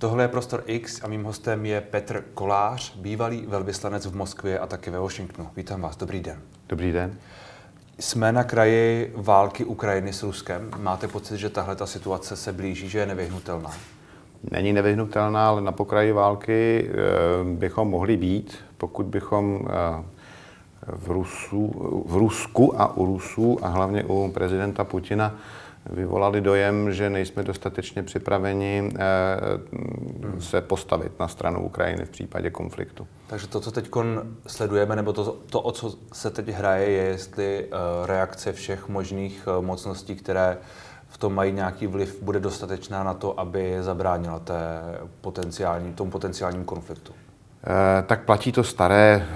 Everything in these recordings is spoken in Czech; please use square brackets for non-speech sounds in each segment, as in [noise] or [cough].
Tohle je Prostor X a mým hostem je Petr Kolář, bývalý velvyslanec v Moskvě a taky ve Washingtonu. Vítám vás, dobrý den. Dobrý den. Jsme na kraji války Ukrajiny s Ruskem. Máte pocit, že tahle ta situace se blíží, že je nevyhnutelná? Není nevyhnutelná, ale na pokraji války eh, bychom mohli být, pokud bychom eh, v, Rusu, v Rusku a u Rusů a hlavně u prezidenta Putina vyvolali dojem, že nejsme dostatečně připraveni eh, se postavit na stranu Ukrajiny v případě konfliktu. Takže to, co teď sledujeme, nebo to, to, o co se teď hraje, je jestli reakce všech možných mocností, které v tom mají nějaký vliv, bude dostatečná na to, aby zabránila té potenciální, tomu potenciálnímu konfliktu? Tak platí to staré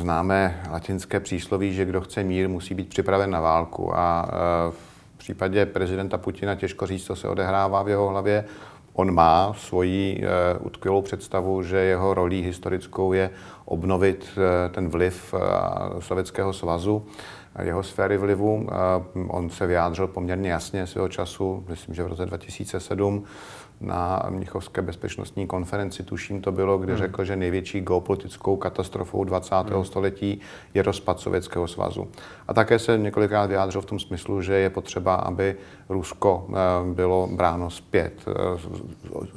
známé latinské přísloví, že kdo chce mír, musí být připraven na válku. A v případě prezidenta Putina těžko říct, co se odehrává v jeho hlavě. On má svoji utkvělou představu, že jeho rolí historickou je obnovit ten vliv Sovětského svazu jeho sféry vlivu. On se vyjádřil poměrně jasně svého času, myslím, že v roce 2007 na Mnichovské bezpečnostní konferenci, tuším to bylo, kdy hmm. řekl, že největší geopolitickou katastrofou 20. Hmm. století je rozpad Sovětského svazu. A také se několikrát vyjádřil v tom smyslu, že je potřeba, aby Rusko eh, bylo bráno zpět, eh,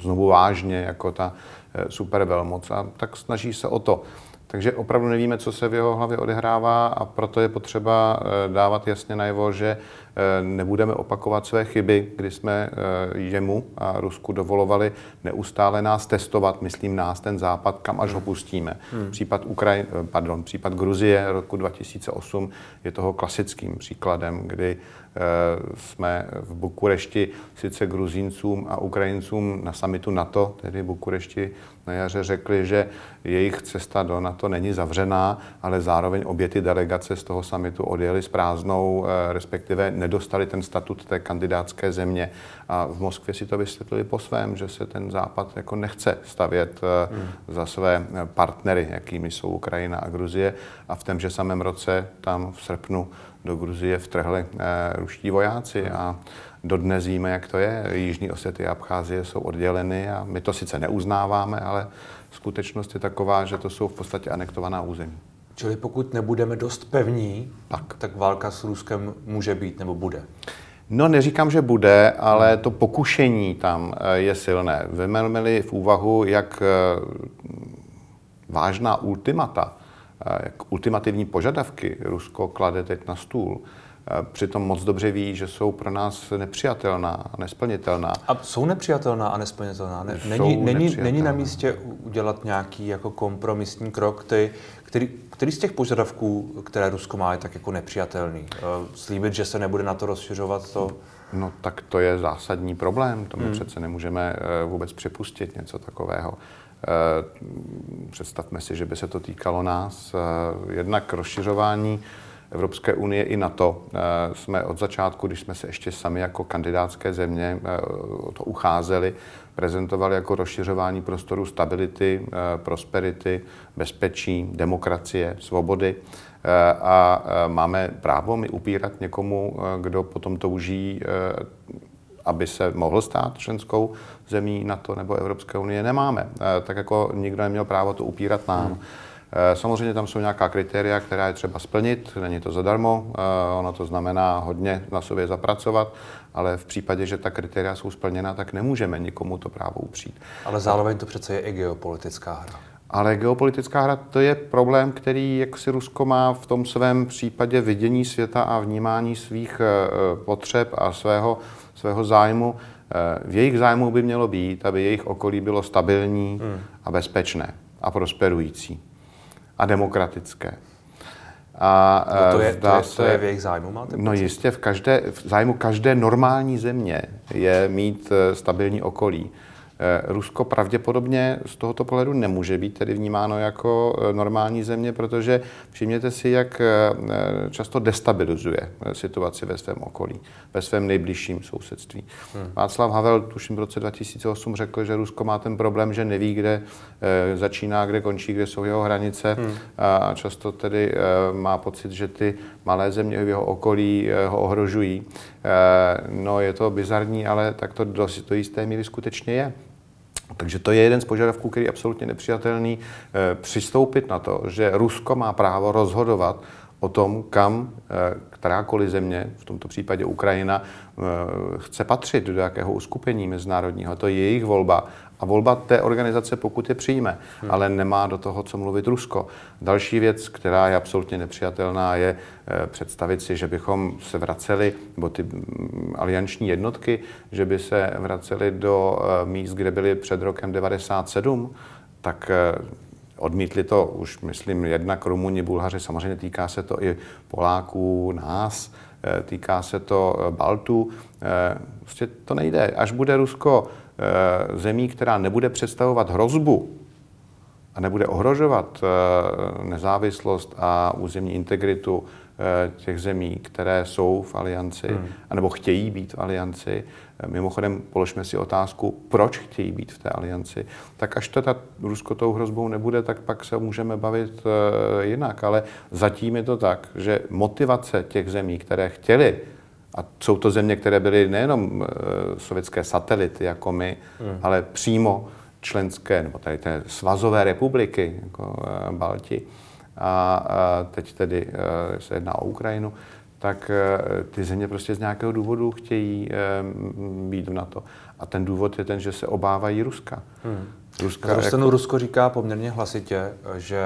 znovu vážně jako ta eh, supervelmoc. A tak snaží se o to. Takže opravdu nevíme, co se v jeho hlavě odehrává a proto je potřeba eh, dávat jasně najevo, že eh, nebudeme opakovat své chyby, kdy jsme eh, jemu a Rusku dovolovali neustále nás testovat, myslím nás, ten západ, kam až ho pustíme. Hmm. Případ, Ukrajin, pardon, případ Gruzie roku 2008 je toho klasickým příkladem, kdy jsme v Bukurešti sice Gruzíncům a Ukrajincům na samitu NATO, tedy Bukurešti na jaře řekli, že jejich cesta do NATO není zavřená, ale zároveň obě ty delegace z toho samitu odjeli s prázdnou, eh, respektive nedostali ten statut té kandidátské země. A v Moskvě si to vysvětlili po svém, že se ten západ jako nechce stavět eh, hmm. za své partnery, jakými jsou Ukrajina a Gruzie. A v témže samém roce tam v srpnu do Gruzie vtrhli eh, ruští vojáci a dodnes víme, jak to je. Jižní Osety a Abcházie jsou odděleny a my to sice neuznáváme, ale skutečnost je taková, že to jsou v podstatě anektovaná území. Čili pokud nebudeme dost pevní, tak, tak válka s Ruskem může být nebo bude? No, neříkám, že bude, ale to pokušení tam eh, je silné. Vymelme v úvahu, jak eh, vážná ultimata, jak ultimativní požadavky Rusko klade teď na stůl, přitom moc dobře ví, že jsou pro nás nepřijatelná a nesplnitelná. A jsou nepřijatelná a nesplnitelná? Ne, není, není, není na místě udělat nějaký jako kompromisní krok, který, který, který z těch požadavků, které Rusko má, je tak jako nepřijatelný? Eh, slíbit, že se nebude na to rozšiřovat, to... No tak to je zásadní problém. To my hmm. přece nemůžeme eh, vůbec připustit něco takového. Eh, představme si, že by se to týkalo nás. Jednak rozšiřování Evropské unie i NATO eh, jsme od začátku, když jsme se ještě sami jako kandidátské země eh, to ucházeli, prezentovali jako rozšiřování prostoru stability, eh, prosperity, bezpečí, demokracie, svobody. A máme právo mi upírat někomu, kdo potom touží, aby se mohl stát členskou zemí NATO nebo Evropské unie, nemáme. Tak jako nikdo neměl právo to upírat nám. Hmm. Eh, samozřejmě tam jsou nějaká kritéria, která je třeba splnit, není to zadarmo, eh, ono to znamená hodně na sobě zapracovat, ale v případě, že ta kritéria jsou splněna, tak nemůžeme nikomu to právo upřít. Ale zároveň to přece je i geopolitická hra. Ale geopolitická hra to je problém, který jak si Rusko má v tom svém případě vidění světa a vnímání svých eh, potřeb a svého, svého zájmu. V jejich zájmu by mělo být, aby jejich okolí bylo stabilní hmm. a bezpečné a prosperující a demokratické. A no to, je, to, je, to je v jejich zájmu, máte No jistě, v, každé, v zájmu každé normální země je mít eh, stabilní okolí. Eh, Rusko pravděpodobně z tohoto pohledu nemůže být tedy vnímáno jako eh, normální země, protože všimněte si, jak eh, často destabilizuje situaci ve svém okolí, ve svém nejbližším sousedství. Hmm. Václav Havel, tuším v roce 2008, řekl, že Rusko má ten problém, že neví, kde začíná, kde končí, kde jsou jeho hranice hmm. a často tedy má pocit, že ty malé země v jeho okolí ho ohrožují. No je to bizarní, ale tak to do, do jisté míry skutečně je. Takže to je jeden z požadavků, který je absolutně nepřijatelný. Přistoupit na to, že Rusko má právo rozhodovat o tom, kam kterákoliv země, v tomto případě Ukrajina, chce patřit, do jakého uskupení mezinárodního. To je jejich volba a volba té organizace, pokud je přijme, hmm. ale nemá do toho, co mluvit Rusko. Další věc, která je absolutně nepřijatelná, je eh, představit si, že bychom se vraceli, nebo ty mm, alianční jednotky, že by se vraceli do eh, míst, kde byly před rokem 97, tak eh, Odmítli to už, myslím, jednak Rumuni, Bulhaři, samozřejmě týká se to i Poláků, nás, týká se to Baltů. Prostě to nejde. Až bude Rusko zemí, která nebude představovat hrozbu a nebude ohrožovat eh, nezávislost a územní integritu eh, těch zemí, které jsou v alianci, hmm. anebo chtějí být v alianci. Mimochodem, položme si otázku, proč chtějí být v té alianci. Tak až to ta Rusko tou hrozbou nebude, tak pak se můžeme bavit jinak. Ale zatím je to tak, že motivace těch zemí, které chtěly a jsou to země, které byly nejenom e, sovětské satelity jako my, hmm. ale přímo členské, nebo tady té svazové republiky, jako e, Balti. A, a teď tedy e, se jedná o Ukrajinu, tak ty země prostě z nějakého důvodu chtějí být v NATO. A ten důvod je ten, že se obávají Ruska. Hmm. Ruska jako... Rusko říká poměrně hlasitě, že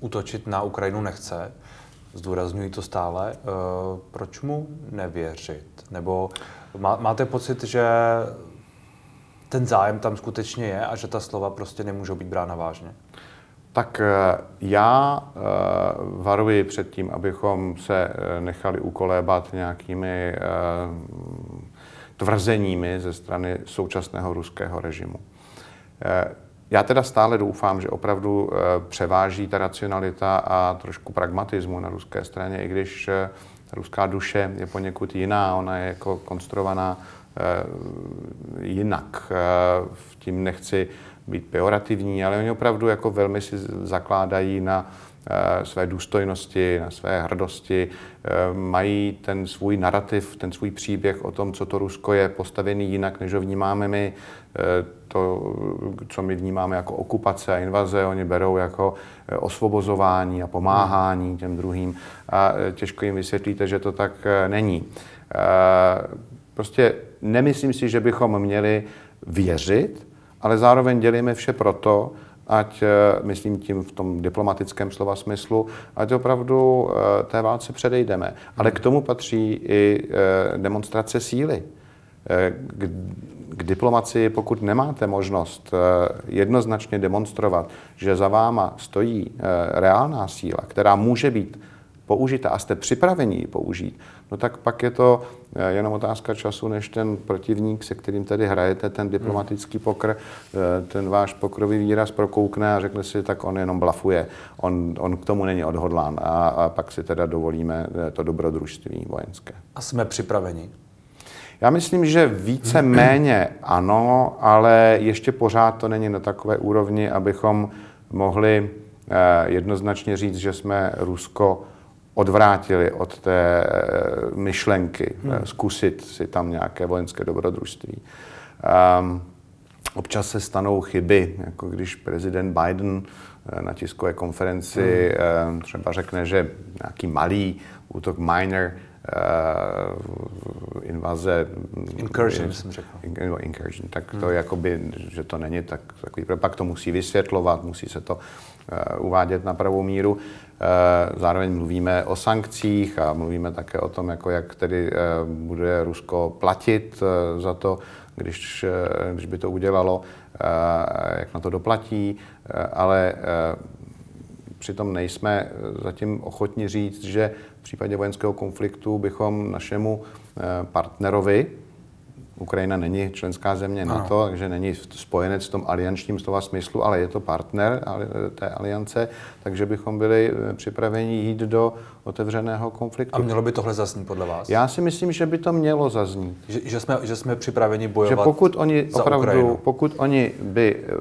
útočit na Ukrajinu nechce zdůrazňují to stále. Eh, proč mu nevěřit? Nebo máte pocit, že ten zájem tam skutečně je a že ta slova prostě nemůžou být brána vážně? Tak eh, já eh, varuji před tím, abychom se nechali ukolébat nějakými tvrzeními ze strany současného ruského režimu. Já teda stále doufám, že opravdu eh, převáží ta racionalita a trošku pragmatismu na ruské straně, i když eh, ruská duše je poněkud jiná, ona je jako konstruovaná eh, jinak. V tím nechci být pejorativní, ale oni opravdu jako velmi si zakládají na své důstojnosti, na své hrdosti, mají ten svůj narrativ, ten svůj příběh o tom, co to Rusko je, postavený jinak, než ho vnímáme my to, co my vnímáme jako okupace a invaze, oni berou jako eh, osvobozování a pomáhání těm druhým a eh, těžko jim vysvětlíte, že to tak eh, není. Prostě nemyslím si, že bychom měli věřit, ale zároveň dělíme vše proto, ať, myslím tím v tom diplomatickém slova smyslu, ať opravdu té válce předejdeme. Ale k tomu patří i demonstrace síly k diplomaci, pokud nemáte možnost eh, jednoznačně demonstrovat, že za váma stojí eh, reálná síla, která může být použita a jste připraveni ji použít, no tak pak je to eh, jenom otázka času, než ten protivník, se kterým tedy hrajete ten diplomatický pokr, ten váš pokrový výraz prokoukne a řekne si, tak on jenom blafuje, on, on k tomu není odhodlán a, a pak si teda dovolíme to dobrodružství vojenské. A jsme připraveni? Já myslím, že více méně ano, ale ještě pořád to není na takové úrovni, abychom mohli eh, jednoznačně říct, že jsme Rusko odvrátili od té eh, myšlenky hmm. zkusit si tam nějaké vojenské dobrodružství. Um, občas se stanou chyby, jako když prezident Biden na tiskové konferenci hmm. třeba řekne, že nějaký malý útok minor uh, invaze... Incursion, jsem řekl. In, incursion, tak to hmm. jakoby, že to není tak, takový, pak to musí vysvětlovat, musí se to uh, uvádět na pravou míru. Uh, zároveň mluvíme o sankcích a mluvíme také o tom, jako jak tedy uh, bude Rusko platit uh, za to, když, když by to udělalo, jak na to doplatí, ale přitom nejsme zatím ochotni říct, že v případě vojenského konfliktu bychom našemu eh, partnerovi, Ukrajina není členská země NATO, ano. takže není spojenec v tom aliančním slova smyslu, ale je to partner té aliance, takže bychom byli eh, připraveni jít do otevřeného konfliktu. A mělo by tohle zaznít podle vás? Já si myslím, že by to mělo zaznít. Že, že, jsme, že jsme připraveni bojovat že pokud oni za opravdu, Ukrajinu. pokud oni by eh,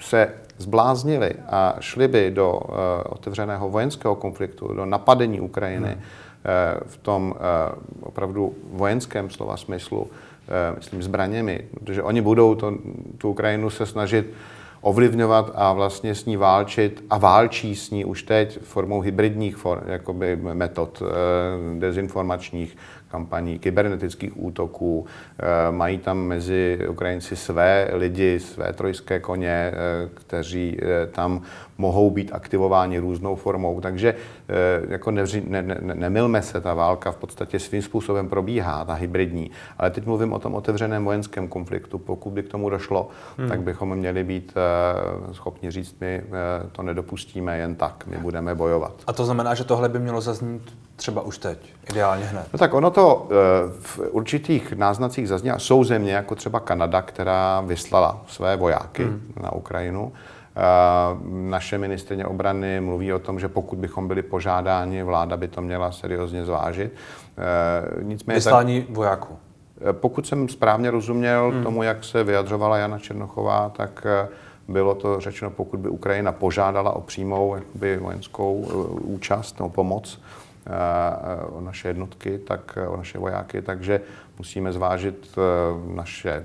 se zbláznili a šli by do uh, otevřeného vojenského konfliktu, do napadení Ukrajiny hmm. uh, v tom uh, opravdu vojenském slova smyslu, myslím, zbraněmi, protože oni budou to, tu Ukrajinu se snažit ovlivňovat a vlastně s ní válčit a válčí s ní už teď formou hybridních for, jakoby metod dezinformačních, kampaní, kybernetických útoků. Eh, mají tam mezi Ukrajinci své lidi, své trojské koně, eh, kteří eh, tam mohou být aktivováni různou formou. Takže jako nevři, ne, ne, nemilme se, ta válka v podstatě svým způsobem probíhá, ta hybridní. Ale teď mluvím o tom otevřeném vojenském konfliktu. Pokud by k tomu došlo, hmm. tak bychom měli být schopni říct, my to nedopustíme jen tak, my budeme bojovat. A to znamená, že tohle by mělo zaznít třeba už teď, ideálně hned? No tak ono to eh, v určitých náznacích zaznělo. Jsou země, jako třeba Kanada, která vyslala své vojáky hmm. na Ukrajinu. Naše ministrině obrany mluví o tom, že pokud bychom byli požádáni, vláda by to měla seriózně zvážit. Eh, nicméně Vyslání tak, vojáků. Pokud jsem správně rozuměl hmm. tomu, jak se vyjadřovala Jana Černochová, tak bylo to řečeno, pokud by Ukrajina požádala o přímou jakoby, vojenskou účast nebo pomoc, o naše jednotky, tak o naše vojáky, takže musíme zvážit e, naše,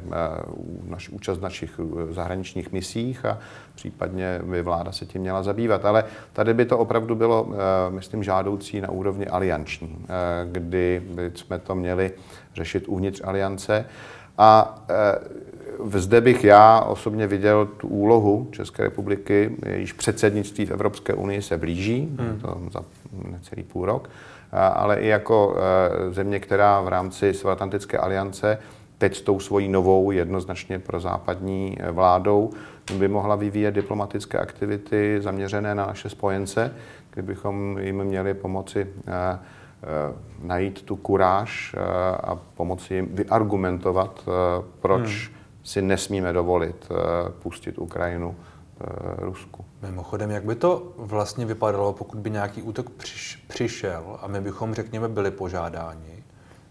naši účast v našich zahraničních misích a případně by vláda se tím měla zabývat. Ale tady by to opravdu bylo, myslím, žádoucí na úrovni alianční, kdy jsme to měli řešit uvnitř aliance. A zde bych já osobně viděl tu úlohu České republiky, jejíž předsednictví v Evropské unii se blíží, hmm. to za necelý půl rok, ale i jako e, země, která v rámci Severoatlantické aliance teď s tou svojí novou, jednoznačně pro západní e, vládou, by mohla vyvíjet diplomatické aktivity zaměřené na naše spojence, kdybychom jim měli pomoci e, najít tu kuráž a pomoci jim vyargumentovat, proč hmm si nesmíme dovolit eh, pustit Ukrajinu eh, Rusku. Mimochodem, jak by to vlastně vypadalo, pokud by nějaký útok přišel a my bychom, řekněme, byli požádáni,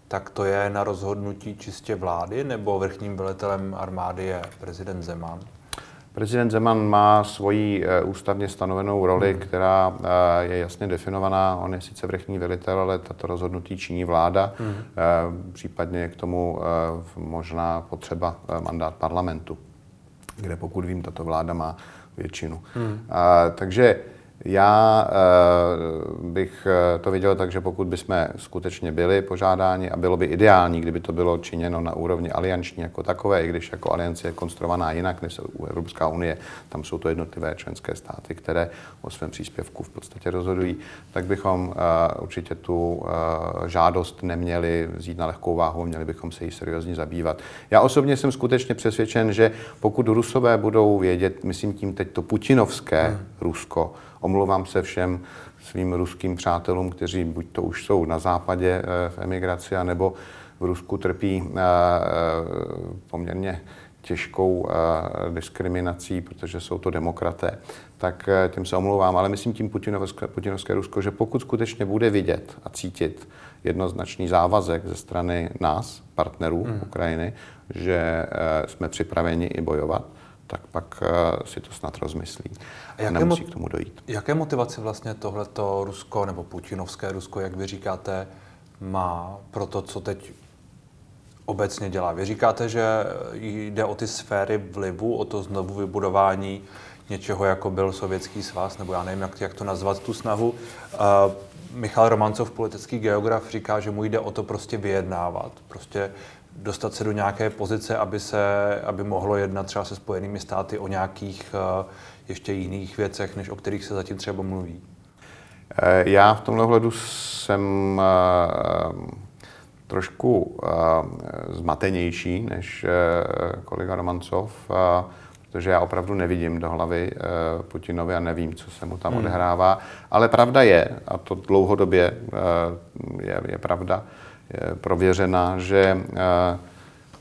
tak to je na rozhodnutí čistě vlády, nebo vrchním velitelem armády je prezident Zeman? Prezident Zeman má svoji eh, ústavně stanovenou roli, hmm. která eh, je jasně definovaná. On je sice vrchní velitel, ale tato rozhodnutí činí vláda. Hmm. Eh, případně je k tomu možná potřeba mandát parlamentu, kde pokud vím, tato vláda má většinu. Hmm. Takže já uh, bych eh, to viděl tak, že pokud bychom skutečně byli požádáni a bylo by ideální, kdyby to bylo činěno na úrovni alianční jako takové, i když jako aliance je konstruovaná jinak než Evropská unie, tam jsou to jednotlivé členské státy, které o svém příspěvku v podstatě rozhodují, tak bychom uh, určitě tu žádost neměli vzít na lehkou váhu, měli bychom se jí seriózně zabývat. Já osobně jsem skutečně přesvědčen, že pokud Rusové budou vědět, myslím tím teď to putinovské hmm. Rusko, Omlouvám se všem svým ruským přátelům, kteří buď to už jsou na západě eh, v emigraci, anebo v Rusku trpí eh, eh, poměrně těžkou diskriminací, protože jsou to demokraté, tak tím se omlouvám. Ale myslím tím putinovské, putinovské Rusko, že pokud skutečně bude vidět a cítit jednoznačný závazek ze strany nás, partnerů hmm. Ukrajiny, že jsme připraveni i bojovat, tak pak si to snad rozmyslí. A jaké nemusí k tomu dojít. Jaké motivace vlastně tohleto Rusko nebo putinovské Rusko, jak vy říkáte, má pro to, co teď obecně dělá? Vy říkáte, že jde o ty sféry vlivu, o to znovu vybudování něčeho, jako byl Sovětský svaz, nebo já nevím, jak, jak to nazvat, tu snahu. Uh, Michal Romancov, politický geograf, říká, že mu jde o to prostě vyjednávat, prostě dostat se do nějaké pozice, aby, se, aby mohlo jednat třeba se Spojenými státy o nějakých uh, ještě jiných věcech, než o kterých se zatím třeba mluví? Eh, já v tomhle hledu jsem eh, trošku eh, zmatenější než kolega Romancov, protože já opravdu nevidím do hlavy Putinovi a nevím, co se mu tam hmm. odehrává. Ale pravda je, a to dlouhodobě je, je pravda, je prověřena, že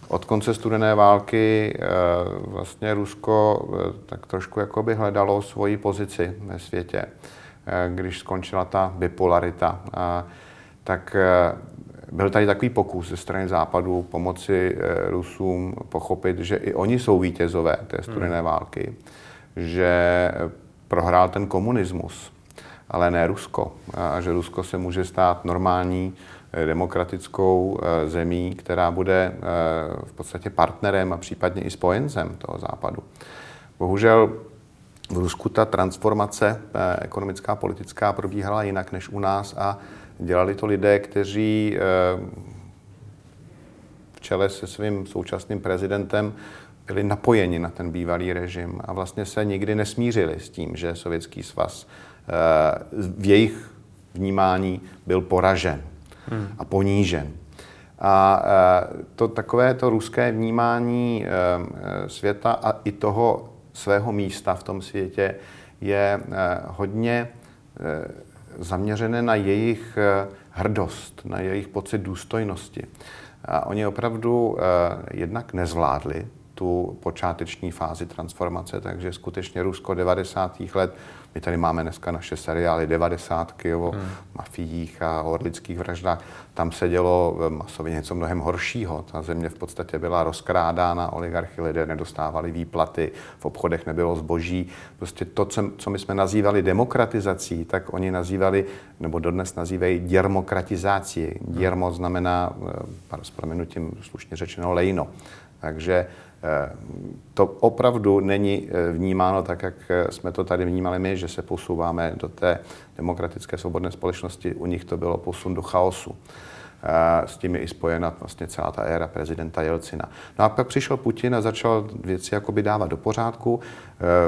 od konce studené války eh, vlastně Rusko eh, tak trošku jakoby hledalo svoji pozici ve světě. Eh, když skončila ta bipolarita, tak byl tady takový pokus ze strany západu pomoci Rusům pochopit, že i oni jsou vítězové té studené hmm. války, že prohrál ten komunismus, ale ne Rusko. A že Rusko se může stát normální demokratickou zemí, která bude v podstatě partnerem a případně i spojencem toho západu. Bohužel v Rusku ta transformace ekonomická, politická probíhala jinak než u nás a dělali to lidé, kteří v čele se svým současným prezidentem byli napojeni na ten bývalý režim a vlastně se nikdy nesmířili s tím, že Sovětský svaz eh, v jejich vnímání byl poražen hmm. a ponížen. A eh, to takové to ruské vnímání eh, světa a i toho svého místa v tom světě je hodně zaměřené na jejich hrdost, na jejich pocit důstojnosti. A oni opravdu jednak nezvládli tu počáteční fázi transformace, takže skutečně Rusko 90. let, my tady máme dneska naše seriály 90. o hmm. Mafiích a o orlických vraždách, tam se dělo masově něco mnohem horšího. Ta země v podstatě byla rozkrádána, oligarchy lidé nedostávali výplaty, v obchodech nebylo zboží. Prostě to, co my jsme nazývali demokratizací, tak oni nazývali, nebo dodnes nazývají děrmokratizací. Děrmo znamená, eh, s proměnutím slušně řečeno, lejno. Takže to opravdu není eh, vnímáno tak, jak eh, jsme to tady vnímali my, že se posouváme do té demokratické svobodné společnosti. U nich to bylo posun do chaosu. Eh, s tím je i spojena vlastně celá ta éra prezidenta Jelcina. No a pak přišel Putin a začal věci jakoby dávat do pořádku.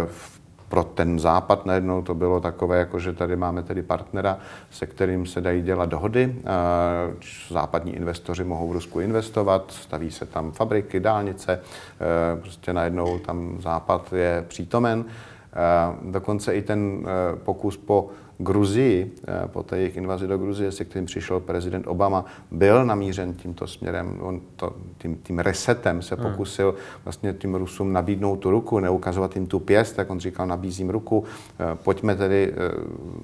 V pro ten západ najednou to bylo takové, jako že tady máme tedy partnera, se kterým se dají dělat dohody. Západní investoři mohou v Rusku investovat, staví se tam fabriky, dálnice, e, prostě najednou tam západ je přítomen. Dokonce i ten e, pokus po Gruzii, eh, po té jejich invazi do Gruzie, se kterým přišel prezident Obama, byl namířen tímto směrem. On to, tím, tím resetem se hmm. pokusil vlastně tím Rusům nabídnout tu ruku, neukazovat jim tu pěst, tak on říkal, nabízím ruku, eh, pojďme tedy eh,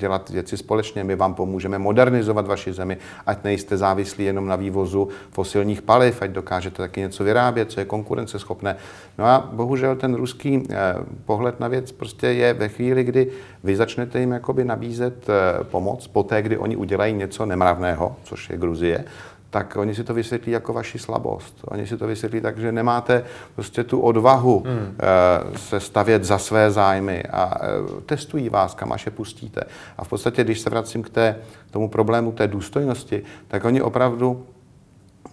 dělat věci společně, my vám pomůžeme modernizovat vaši zemi, ať nejste závislí jenom na vývozu fosilních paliv, ať dokážete taky něco vyrábět, co je konkurenceschopné. No a bohužel ten ruský eh, pohled na věc prostě je ve chvíli, kdy vy začnete jim jakoby nabízet eh, pomoc, poté, kdy oni udělají něco nemravného, což je Gruzie, tak oni si to vysvětlí jako vaši slabost. Oni si to vysvětlí tak, že nemáte prostě tu odvahu hmm. Eh, se stavět za své zájmy a eh, testují vás, kam až je pustíte. A v podstatě, když se vracím k té, tomu problému té důstojnosti, tak oni opravdu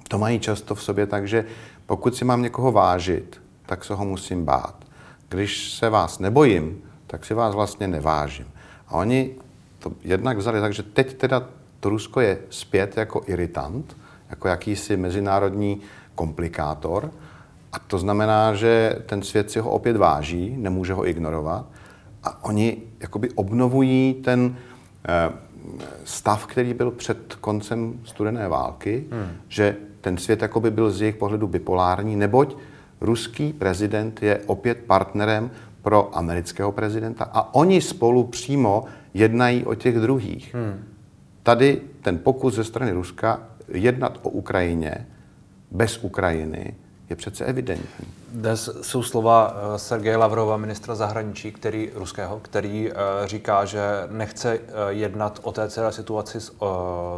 to mají často v sobě tak, že pokud si mám někoho vážit, tak se ho musím bát. Když se vás nebojím, tak si vás vlastně nevážím. A oni to jednak vzali tak, že teď teda to Rusko je zpět jako iritant, jako jakýsi mezinárodní komplikátor. A to znamená, že ten svět si ho opět váží, nemůže ho ignorovat. A oni jakoby obnovují ten eh, stav, který byl před koncem studené války, hmm. že ten svět jakoby byl z jejich pohledu bipolární, neboť ruský prezident je opět partnerem pro amerického prezidenta a oni spolu přímo jednají o těch druhých. Hmm. Tady ten pokus ze strany Ruska jednat o Ukrajině bez Ukrajiny je přece evidentní. Dnes jsou slova eh, Sergeje Lavrova, ministra zahraničí, který, ruského, který eh, říká, že nechce eh, jednat o té celé situaci s,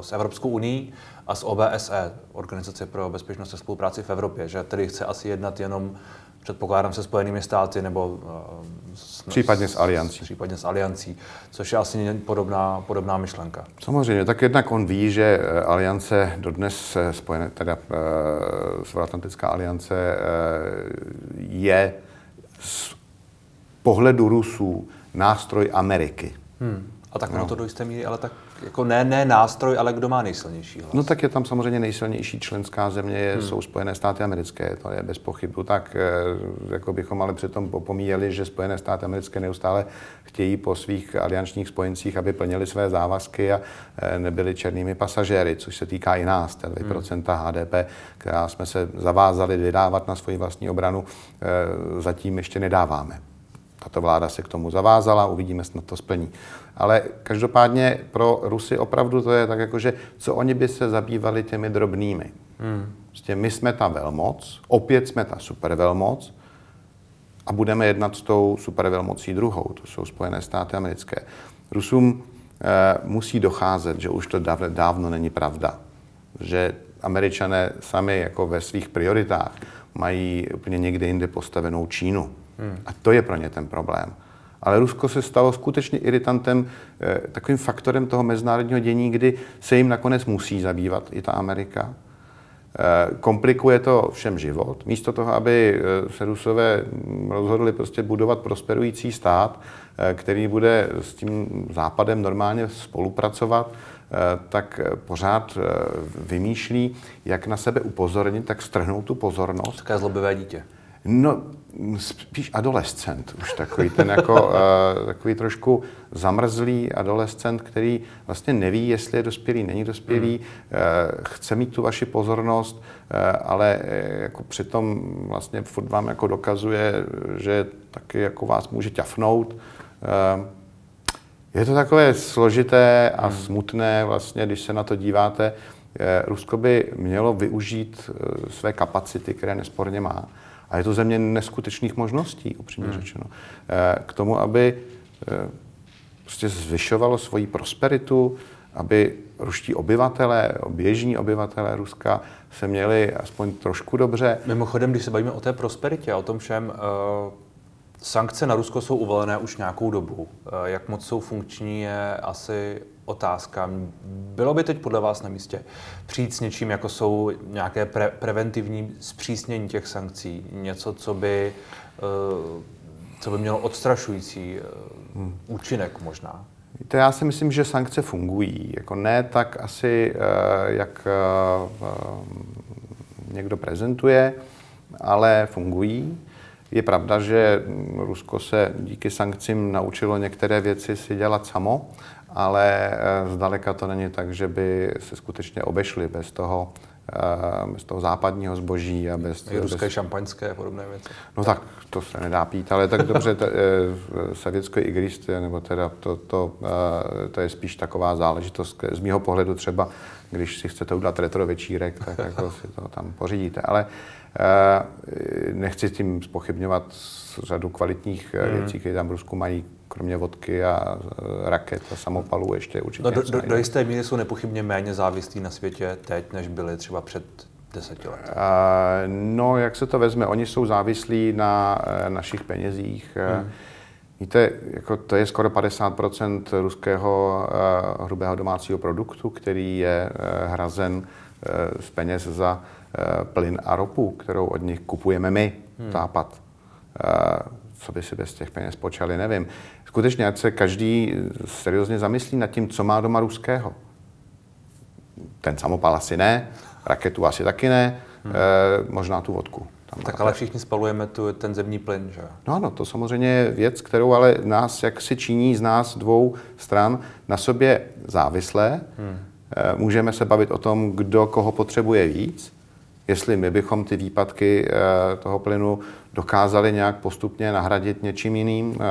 s Evropskou uní a s OBSE, Organizace pro bezpečnost a spolupráci v Evropě, že tedy chce asi jednat jenom předpokládám se Spojenými státy nebo eh, s, případně s aliancí. Případně s aliancí, což je asi podobná, podobná myšlenka. Samozřejmě, tak jednak on ví, že eh, aliance dodnes, eh, spojené, teda Severoatlantická aliance je z pohledu Rusů nástroj Ameriky. Hmm. A tak ono no. to do jisté míry, ale tak jako ne, ne nástroj, ale kdo má nejsilnější hlas? No tak je tam samozřejmě nejsilnější členská země, je, hmm. jsou Spojené státy americké, to je bez pochybu. Tak eh, jako bychom ale přitom popomíjeli, že Spojené státy americké neustále chtějí po svých aliančních spojencích, aby plnili své závazky a eh, nebyli černými pasažéry, což se týká i nás, té 2% hmm. HDP, která jsme se zavázali vydávat na svoji vlastní obranu, eh, zatím ještě nedáváme. Tato vláda se k tomu zavázala, uvidíme, snad to splní. Ale každopádně pro Rusy opravdu to je tak, jako že co oni by se zabývali těmi drobnými. Hmm. Prostě my jsme ta velmoc, opět jsme ta supervelmoc a budeme jednat s tou supervelmocí druhou, to jsou Spojené státy americké. Rusům e, musí docházet, že už to dávno, dávno není pravda. že američané sami jako ve svých prioritách mají úplně někde jinde postavenou Čínu. Hmm. A to je pro ně ten problém. Ale Rusko se stalo skutečně iritantem, eh, takovým faktorem toho mezinárodního dění, kdy se jim nakonec musí zabývat i ta Amerika. Eh, komplikuje to všem život. Místo toho, aby eh, se Rusové rozhodli prostě budovat prosperující stát, který bude s tím západem normálně spolupracovat, tak pořád vymýšlí, jak na sebe upozornit, tak strhnout tu pozornost. Také zlobivé dítě. No, spíš adolescent, už takový ten jako, uh, [laughs] takový trošku zamrzlý adolescent, který vlastně neví, jestli je dospělý, není dospělý, hmm. uh, chce mít tu vaši pozornost, uh, ale jako přitom vlastně furt vám jako dokazuje, že taky jako vás může ťafnout. Uh, je to takové složité a hmm. smutné vlastně, když se na to díváte. Rusko by mělo využít své kapacity, které nesporně má a je to země neskutečných možností, upřímně hmm. řečeno. Eh, k tomu, aby eh, prostě zvyšovalo svoji prosperitu, aby ruští obyvatelé, běžní obyvatelé Ruska se měli aspoň trošku dobře. Mimochodem, když se bavíme o té prosperitě, o tom všem, uh, sankce na Rusko jsou uvalené už nějakou dobu. Jak moc jsou funkční, je asi otázka. Bylo by teď podle vás na místě přijít s něčím, jako jsou nějaké pre- preventivní zpřísnění těch sankcí, něco, co by, uh, co by mělo odstrašující uh, hmm. účinek možná? Víte, já si myslím, že sankce fungují. Jako ne tak asi, uh, jak někdo prezentuje, ale fungují. Je pravda, že Rusko se díky sankcím naučilo některé věci si dělat samo ale eh, zdaleka to není tak, že by se skutečně obešli bez toho, eh, bez toho západního zboží a bez... I ruské bez... šampaňské a podobné věci. No tak, to se nedá pít, ale tak dobře, t- eh, sovětské igristy, nebo teda to, to, to, je spíš taková záležitost, z mého pohledu třeba, když si chcete udělat retro večírek, tak [laughs] jako si to tam pořídíte, ale nechci tím spochybňovat řadu kvalitních hmm. věcí, které tam v Rusku mají kromě vodky a e, raket a samopalů ještě určitě. No, do, do, do jisté míry jsou nepochybně méně závislí na světě teď, než byli třeba před deseti lety. no, jak se to vezme, oni jsou závislí na e, našich penězích. E, hmm. Víte, jako to je skoro 50% ruského uh, hrubého domácího produktu, který je uh, hrazen uh, z peněz za uh, plyn a ropu, kterou od nich kupujeme my, hmm. Západ. Uh, co by si bez těch peněz počali, nevím. Skutečně, ať se každý seriózně zamyslí nad tím, co má doma ruského. Ten samopal asi ne, raketu asi taky ne, hmm. e, možná tu vodku. Tam tak ale všichni spalujeme tu, ten zemní plyn, že? No ano, to samozřejmě je věc, kterou ale nás, jak si činí z nás dvou stran, na sobě závislé. Hmm. E, můžeme se bavit o tom, kdo koho potřebuje víc, jestli my bychom ty výpadky e, toho plynu dokázali nějak postupně nahradit něčím jiným, eh,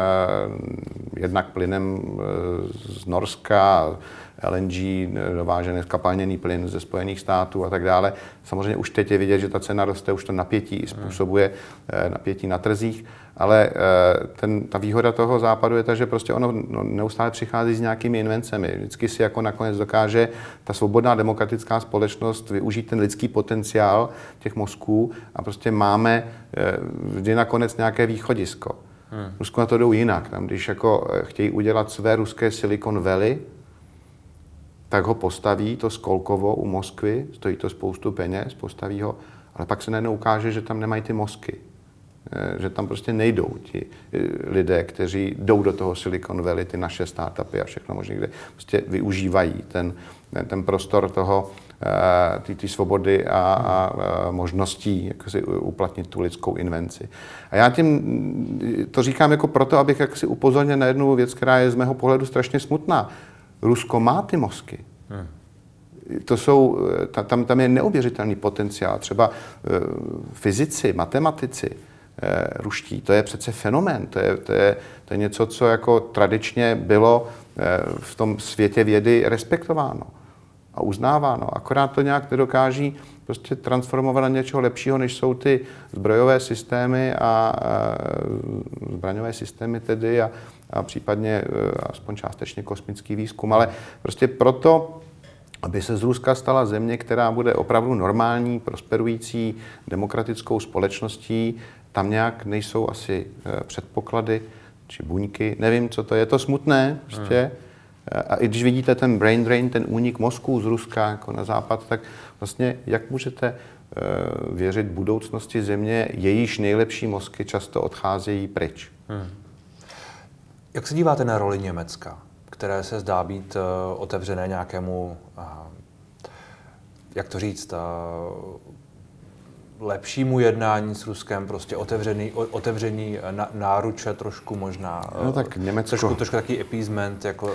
jednak plynem eh, z Norska, LNG, dovážený skapalněný plyn ze Spojených států a tak dále. Samozřejmě už teď je vidět, že ta cena roste, už to napětí způsobuje eh, napětí na trzích, ale ten, ta výhoda toho západu je ta, že prostě ono no, neustále přichází s nějakými invencemi. Vždycky si jako nakonec dokáže ta svobodná demokratická společnost využít ten lidský potenciál těch mozků a prostě máme vždy nakonec nějaké východisko. Hmm. Rusko na to jdou jinak. Tam, když jako chtějí udělat své ruské Silicon Valley, tak ho postaví to Skolkovo u Moskvy, stojí to spoustu peněz, postaví ho, ale pak se najednou ukáže, že tam nemají ty mozky. Eh, že tam prostě nejdou ti eh, lidé, kteří jdou do toho Silicon Valley, ty naše startupy a všechno možné, kde prostě využívají ten, ten prostor toho, eh, ty, ty svobody a, a, a možností jak si uplatnit tu lidskou invenci. A já tím to říkám jako proto, abych jak si upozornil na jednu věc, která je z mého pohledu strašně smutná. Rusko má ty mozky. Hmm. To jsou, tam, tam je neuvěřitelný potenciál. Třeba fyzici, matematici, ruští. To je přece fenomén, to je, to je, to je něco, co jako tradičně bylo eh, v tom světě vědy respektováno a uznáváno. Akorát to nějak nedokáží prostě transformovat na něčeho lepšího, než jsou ty zbrojové systémy a, a zbraňové systémy tedy a, a případně eh, aspoň částečně kosmický výzkum. Ale prostě proto aby se z Ruska stala země, která bude opravdu normální, prosperující, demokratickou společností. Tam nějak nejsou asi eh, předpoklady či buňky. Nevím, co to je. Je to smutné prostě. Hmm. A i když vidíte ten brain drain, ten únik mozku z Ruska jako na západ, tak vlastně jak můžete eh, věřit budoucnosti země, jejíž nejlepší mozky často odcházejí pryč. Hmm. Jak se díváte na roli Německa? které se zdá být otevřené nějakému, jak to říct, lepšímu jednání s Ruskem, prostě otevřený, otevření na, náruče trošku možná. No tak Německo... Trošku, trošku taký appeasement, jako...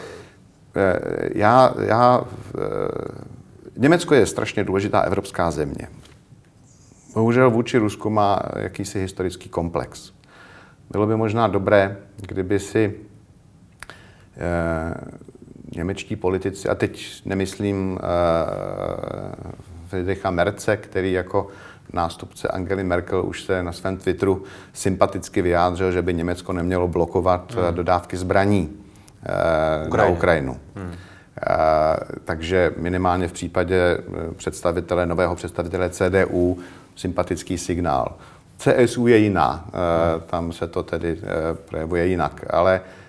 Já, já, Německo je strašně důležitá evropská země. Bohužel vůči Rusku má jakýsi historický komplex. Bylo by možná dobré, kdyby si Eh, němečtí politici, a teď nemyslím eh, Friedricha Merce, který jako nástupce Angely Merkel už se na svém Twitteru sympaticky vyjádřil, že by Německo nemělo blokovat hmm. dodávky zbraní Ukrajině. na Ukrajinu. Hmm. Takže minimálně v případě představitele, nového představitele CDU sympatický signál. CSU je jiná, hmm. tam se to tedy projevuje jinak, ale Eh,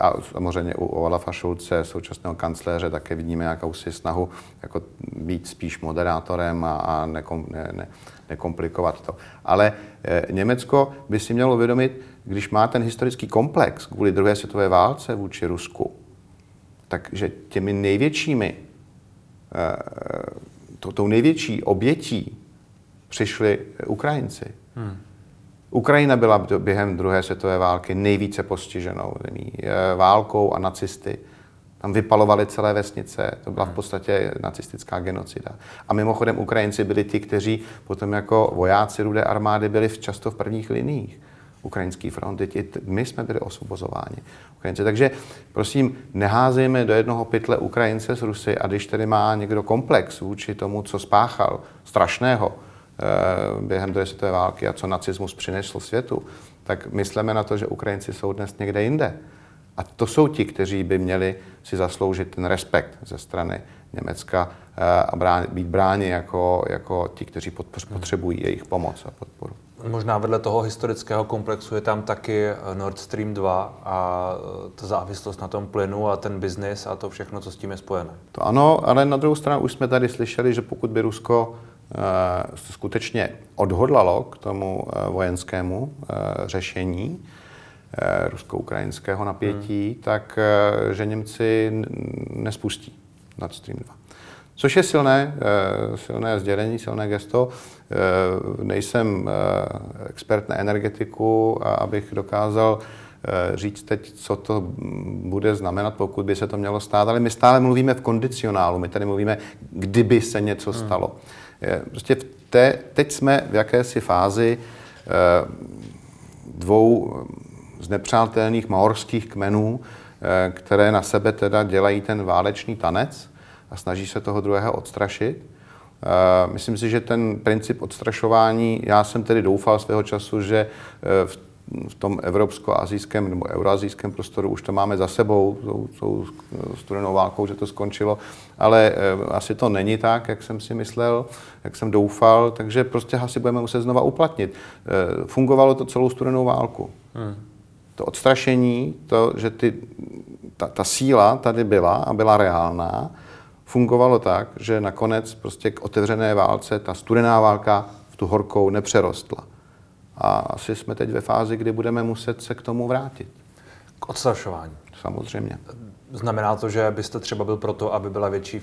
a samozřejmě u Olafa Šulce, současného kancléře, také vidíme jakousi snahu jako být spíš moderátorem a, a nekom, ne, ne, nekomplikovat to. Ale e, Německo by si mělo uvědomit, když má ten historický komplex kvůli druhé světové válce vůči Rusku, takže těmi největšími, e, to, tou největší obětí přišli Ukrajinci. Hmm. Ukrajina byla během druhé světové války nejvíce postiženou zemí válkou a nacisty. Tam vypalovali celé vesnice, to byla v hmm. podstatě nacistická genocida. A mimochodem Ukrajinci byli ti, kteří potom jako vojáci rudé armády byli často v prvních liních ukrajinský fronty, ti, my jsme byli osvobozováni. Ukrajinci. Takže prosím, neházejme do jednoho pytle Ukrajince z Rusy a když tedy má někdo komplex vůči tomu, co spáchal, strašného, Eh, během druhé světové války a co nacismus přinesl světu, tak myslíme na to, že Ukrajinci jsou dnes někde jinde. A to jsou ti, kteří by měli si zasloužit ten respekt ze strany Německa eh, a brán, být bráni jako, jako ti, kteří potřebují jejich pomoc a podporu. Možná vedle toho historického komplexu je tam taky Nord Stream 2 a ta závislost na tom plynu a ten biznis a to všechno, co s tím je spojené. To ano, ale na druhou stranu už jsme tady slyšeli, že pokud by Rusko Eh, skutečně odhodlalo k tomu eh, vojenskému eh, řešení rusko-ukrajinského napětí, hmm. tak že Němci nespustí Nord Stream 2. Což je silné, silné sdělení, silné gesto. Nejsem expert na energetiku, abych dokázal říct teď, co to bude znamenat, pokud by se to mělo stát, ale my stále mluvíme v kondicionálu, my tady mluvíme, kdyby se něco hmm. stalo. Hmm. Prostě v teď jsme v jakési fázi eh, dvou znepřátelných maorských kmenů, eh, které na sebe teda dělají ten válečný tanec a snaží se toho druhého odstrašit. Eh, myslím si, že ten princip odstrašování, já jsem tedy doufal svého času, že v v tom evropsko-azijském nebo euroazijském prostoru už to máme za sebou, tou, tou studenou válkou, že to skončilo, ale e, asi to není tak, jak jsem si myslel, jak jsem doufal, takže prostě asi budeme muset znova uplatnit. E, fungovalo to celou studenou válku. Hmm. To odstrašení, to, že ty, ta, ta síla tady byla a byla reálná, fungovalo tak, že nakonec prostě k otevřené válce ta studená válka v tu horkou nepřerostla. A asi jsme teď ve fázi, kdy budeme muset se k tomu vrátit. K odstrašování. Samozřejmě. Znamená to, že byste třeba byl proto, aby byla větší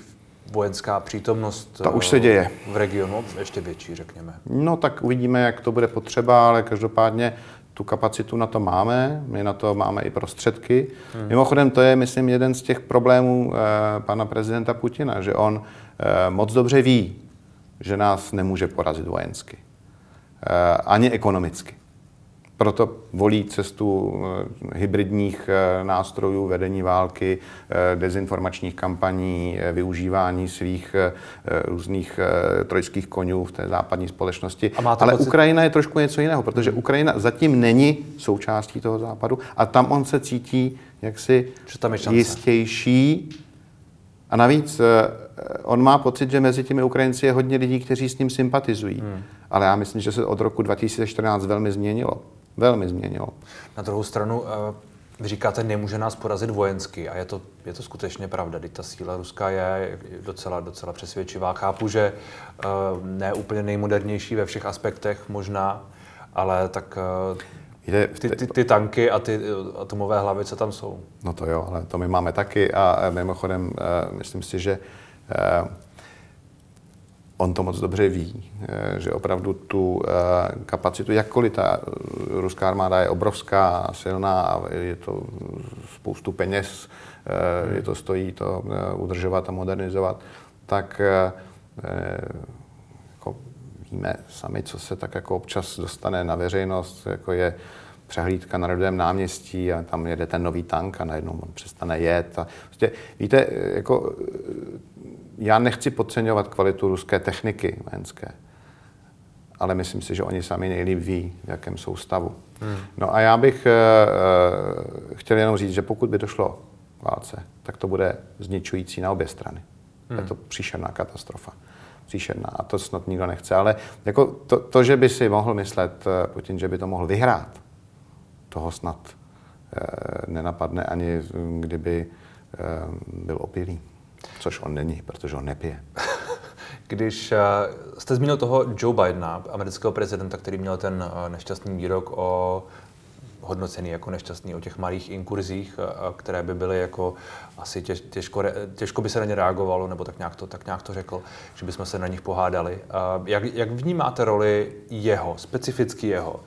vojenská přítomnost Ta už se děje. v regionu, ještě větší, řekněme. No tak uvidíme, jak to bude potřeba, ale každopádně tu kapacitu na to máme, my na to máme i prostředky. Hmm. Mimochodem, to je, myslím, jeden z těch problémů eh, pana prezidenta Putina, že on eh, moc dobře ví, že nás nemůže porazit vojensky. Eh, ani ekonomicky. Proto volí cestu eh, hybridních eh, nástrojů vedení války, dezinformačních kampaní, využívání svých různých trojských konňů v té západní společnosti. Ale pocit... Ukrajina je trošku něco jiného, protože. Ukrajina zatím není součástí toho západu a tam on se cítí jaksi jistější. A navíc on má pocit, že mezi těmi Ukrajinci je hodně lidí, kteří s ním sympatizují. Hmm. Ale já myslím, že se od roku 2014 velmi změnilo. Velmi změnilo. Na druhou stranu, vy říkáte, nemůže nás porazit vojensky a je to, je to skutečně pravda. Teď ta síla ruská je docela, docela přesvědčivá. Chápu, že uh, ne úplně nejmodernější ve všech aspektech možná, ale tak Jde, ty, ty, ty tanky a ty atomové hlavy, co tam jsou. No to jo, ale to my máme taky a mimochodem myslím si, že on to moc dobře ví, eh, že opravdu tu eh, kapacitu, jakkoliv ta ruská armáda je obrovská, silná a je to spoustu peněz, je to stojí to udržovat a modernizovat, tak jako víme sami, co se tak jako občas dostane na veřejnost, jako je přehlídka na Radovém náměstí a tam jede ten nový tank a najednou on přestane jet. A prostě, víte, jako já nechci podceňovat kvalitu ruské techniky vojenské, ale myslím si, že oni sami nejlíp ví, v jakém jsou stavu. Hmm. No a já bych uh, chtěl jenom říct, že pokud by došlo k válce, tak to bude zničující na obě strany. Hmm. Je to příšerná katastrofa. Příšerná. A to snad nikdo nechce. Ale jako to, to, že by si mohl myslet Putin, že by to mohl vyhrát, toho snad uh, nenapadne ani kdyby uh, byl opilý. Což on není, protože on nepije. [laughs] Když uh, jste zmínil toho Joe Bidena, amerického prezidenta, který měl ten uh, nešťastný výrok o hodnocený jako nešťastný o těch malých inkurzích, uh, které by byly jako asi těž, těžko, těžko by se na ně reagovalo, nebo tak nějak to, tak nějak to řekl, že bychom se na nich pohádali. Jak, jak vnímáte roli jeho, specificky jeho,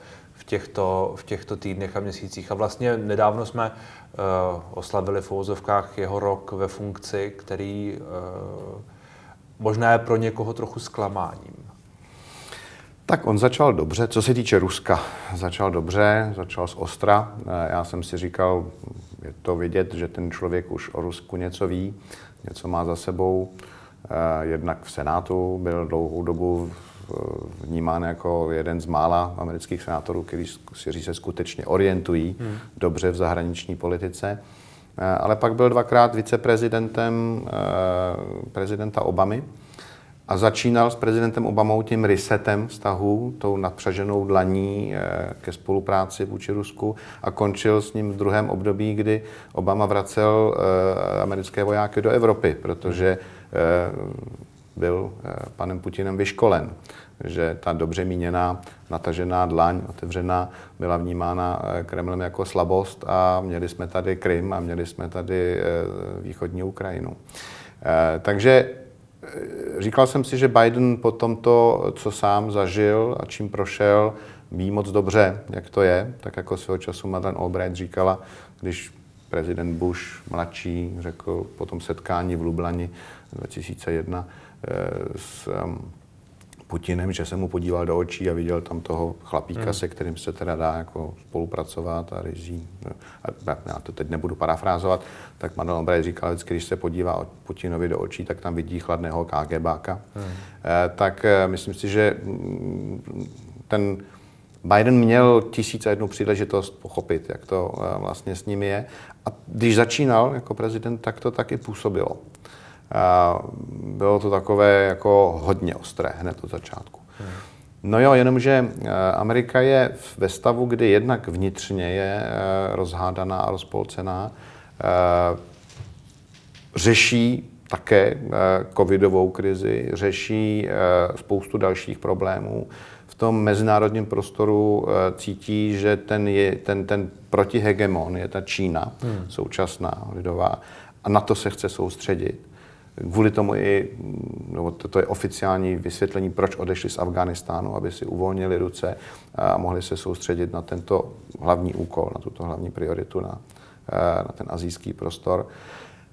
těchto, v těchto týdnech a měsících? A vlastně nedávno jsme uh, oslavili v úvozovkách jeho rok ve funkci, který uh, možná je pro někoho trochu zklamáním. Tak on začal dobře, co se týče Ruska. Začal dobře, začal z ostra. Eh, já jsem si říkal, je to vidět, že ten člověk už o Rusku něco ví, něco má za sebou. Jednak v Senátu byl dlouhou dobu vnímán jako jeden z mála amerických senátorů, kteří se skutečně orientují hmm. dobře v zahraniční politice. Eh, ale pak byl dvakrát viceprezidentem eh, prezidenta Obamy a začínal s prezidentem Obamou tím resetem vztahu, tou nadpřaženou dlaní eh, ke spolupráci vůči Rusku a končil s ním v druhém období, kdy Obama vracel americké vojáky do Evropy, protože byl eh, panem Putinem vyškolen, že ta dobře míněná, natažená dlaň, otevřená, byla vnímána eh, Kremlem jako slabost a měli jsme tady Krym a měli jsme tady eh, východní Ukrajinu. Takže říkal jsem si, že Biden po tomto, co sám zažil a čím prošel, ví moc dobře, jak to je, tak jako svého času Madeleine Albright říkala, když prezident Bush mladší řekl po tom setkání v Lublani 2001, Eh, s Putinem, že se mu podíval do očí a viděl tam toho chlapíka, hmm. se kterým se teda dá jako spolupracovat a rizí. A já to teď nebudu parafrázovat, tak Manuel Albright říkal vždycky, když se podívá Putinovi do očí, tak tam vidí chladného KGBáka. Hmm. Eh, tak eh, myslím si, že mm, ten Biden měl tisíc a jednu příležitost pochopit, jak to vlastně s nimi je. A když začínal jako prezident, tak to taky působilo. Bylo to takové jako hodně ostré hned od začátku. Hmm. No jo, jenomže eh, Amerika je ve stavu, kdy jednak vnitřně je eh, rozhádaná a rozpolcená, eh, řeší také covidovou krizi, řeší spoustu dalších problémů. V tom mezinárodním prostoru cítí, že ten, je, ten, ten protihegemon je ta Čína, hmm. současná lidová, a na to se chce soustředit. Kvůli tomu i, no, to, to je oficiální vysvětlení, proč odešli z Afghánistánu, aby si uvolnili ruce a mohli se soustředit na tento hlavní úkol, na tuto hlavní prioritu, na, na ten azijský prostor.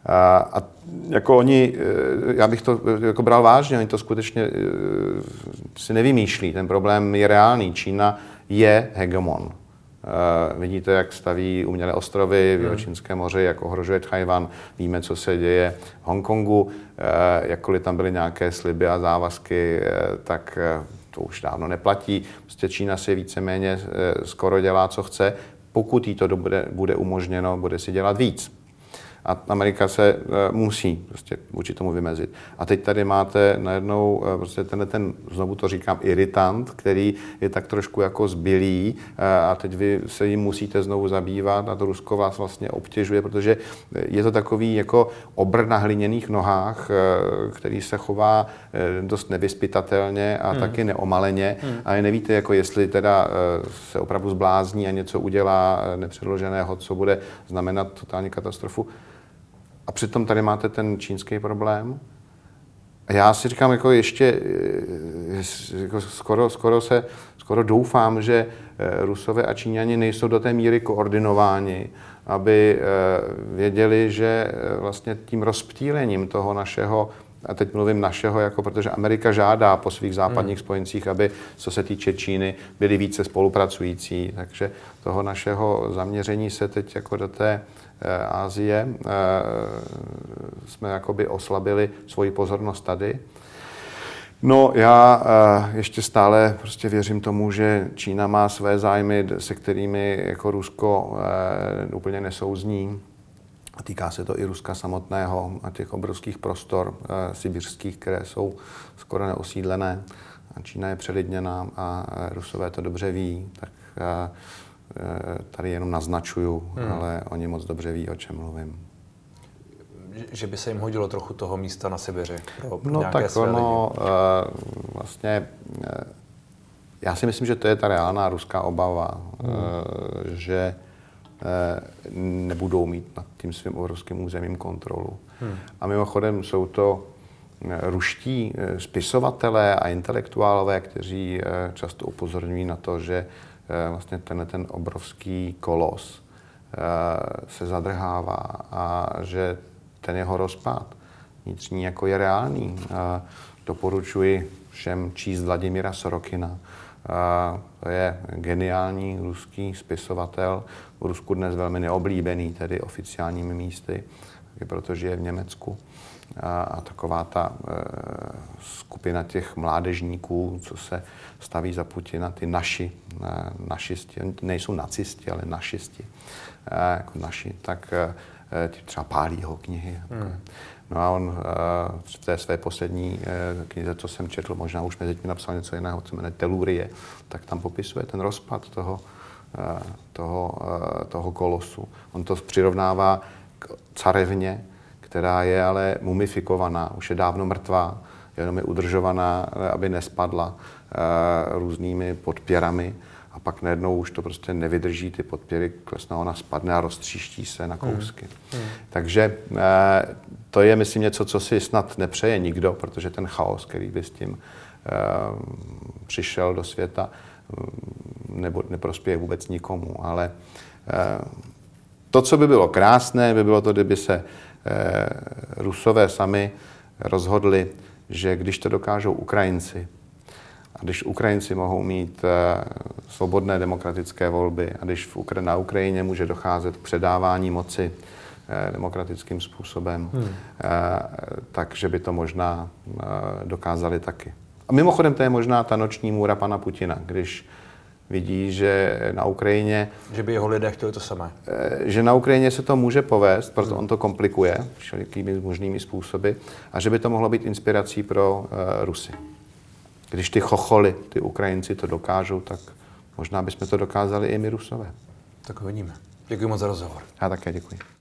A, a jako oni, e, já bych to jako bral vážně, oni to skutečně si nevymýšlí. Ten problém je reálný. Čína je hegemon vidíte, jak staví umělé ostrovy v hmm. Jihočínském moři, jak ohrožuje Tchajvan. Víme, co se děje v Hongkongu. Uh, jakkoliv tam byly nějaké sliby a závazky, uh, tak to už dávno neplatí. Prostě Čína si víceméně skoro dělá, co chce. Pokud jí to bude, bude umožněno, bude si dělat víc. A Amerika se uh, musí prostě vůči tomu vymezit. A teď tady máte najednou uh, prostě tenhle ten, znovu to říkám, irritant, který je tak trošku jako zbylý uh, a teď vy se jim musíte znovu zabývat a to Rusko vás vlastně obtěžuje, protože je to takový jako obr na hliněných nohách, který se chová dost nevyspytatelně a hmm. taky neomaleně hmm. a nevíte, jako jestli teda se opravdu zblázní a něco udělá nepředloženého, co bude znamenat totální katastrofu. A přitom tady máte ten čínský problém. A já si říkám, jako ještě eh, jako skoro, skoro, se, skoro doufám, že eh, Rusové a Číňani nejsou do té míry koordinováni, aby eh, věděli, že vlastně tím rozptýlením toho našeho a teď mluvím našeho, jako protože Amerika žádá po svých západních hmm. spojencích, aby, co se týče Číny, byli více spolupracující. Takže toho našeho zaměření se teď jako do té Asie e, jsme jakoby oslabili svoji pozornost tady. No, já e, ještě stále prostě věřím tomu, že Čína má své zájmy, se kterými jako Rusko úplně nesouzní. A týká se to i Ruska samotného a těch obrovských prostor sibirských, které jsou skoro neosídlené. A Čína je přelidněná a Rusové to dobře ví, tak tady jenom naznačuju, hmm. ale oni moc dobře ví, o čem mluvím. Že by se jim hodilo trochu toho místa na Sibiři pro no tak své ono, lidi. vlastně, já si myslím, že to je ta reálná ruská obava, hmm. že Eh, nebudou mít nad tím svým obrovským územím kontrolu. Hmm. A mimochodem jsou to eh, ruští eh, spisovatelé a intelektuálové, kteří často upozorňují na to, že vlastně ten, ten obrovský kolos se zadrhává a že ten jeho rozpad vnitřní jako je reálný. Doporučuji všem číst Vladimira Sorokina, to je geniální ruský spisovatel, v Rusku dnes velmi neoblíbený, tedy oficiálními místy, protože je v Německu. A, a taková ta e, skupina těch mládežníků, co se staví za Putina, ty naši, e, našisti, nejsou nacisti, ale našisti, e, jako naši, tak e, ty třeba pálí jeho knihy. Hmm. No a on uh, v té své poslední uh, knize, co jsem četl, možná už mezi tím napsal něco jiného, co jmenuje Telurie, tak tam popisuje ten rozpad toho, uh, toho, uh, toho kolosu. On to přirovnává k carevně, která je ale mumifikovaná, už je dávno mrtvá, jenom je udržovaná, aby nespadla uh, různými podpěrami a pak najednou už to prostě nevydrží, ty podpěry klesnou, ona spadne a roztříští se na kousky. Hmm. Hmm. Takže eh, to je, myslím, něco, co si snad nepřeje nikdo, protože ten chaos, který by s tím eh, přišel do světa, mm, nebo neprospěje vůbec nikomu. Ale eh, to, co by bylo krásné, by bylo to, kdyby se Rusové sami rozhodli, že když to dokážou Ukrajinci, a když Ukrajinci mohou mít eh, svobodné demokratické volby a když na Ukrajině může docházet k předávání moci eh, demokratickým způsobem, hmm. Eh, takže by to možná dokázali taky. A mimochodem to je možná ta noční můra pana Putina, když vidí, že na Ukrajině... Že by jeho lidé chtěli to samé. Že na Ukrajině se to může povést, protože on to komplikuje všelikými možnými způsoby a že by to mohlo být inspirací pro uh, Rusy. Když ty chocholy, ty Ukrajinci to dokážou, tak možná bychom to dokázali i my Rusové. Tak uvidíme. Děkuji moc za rozhovor. Já také děkuji.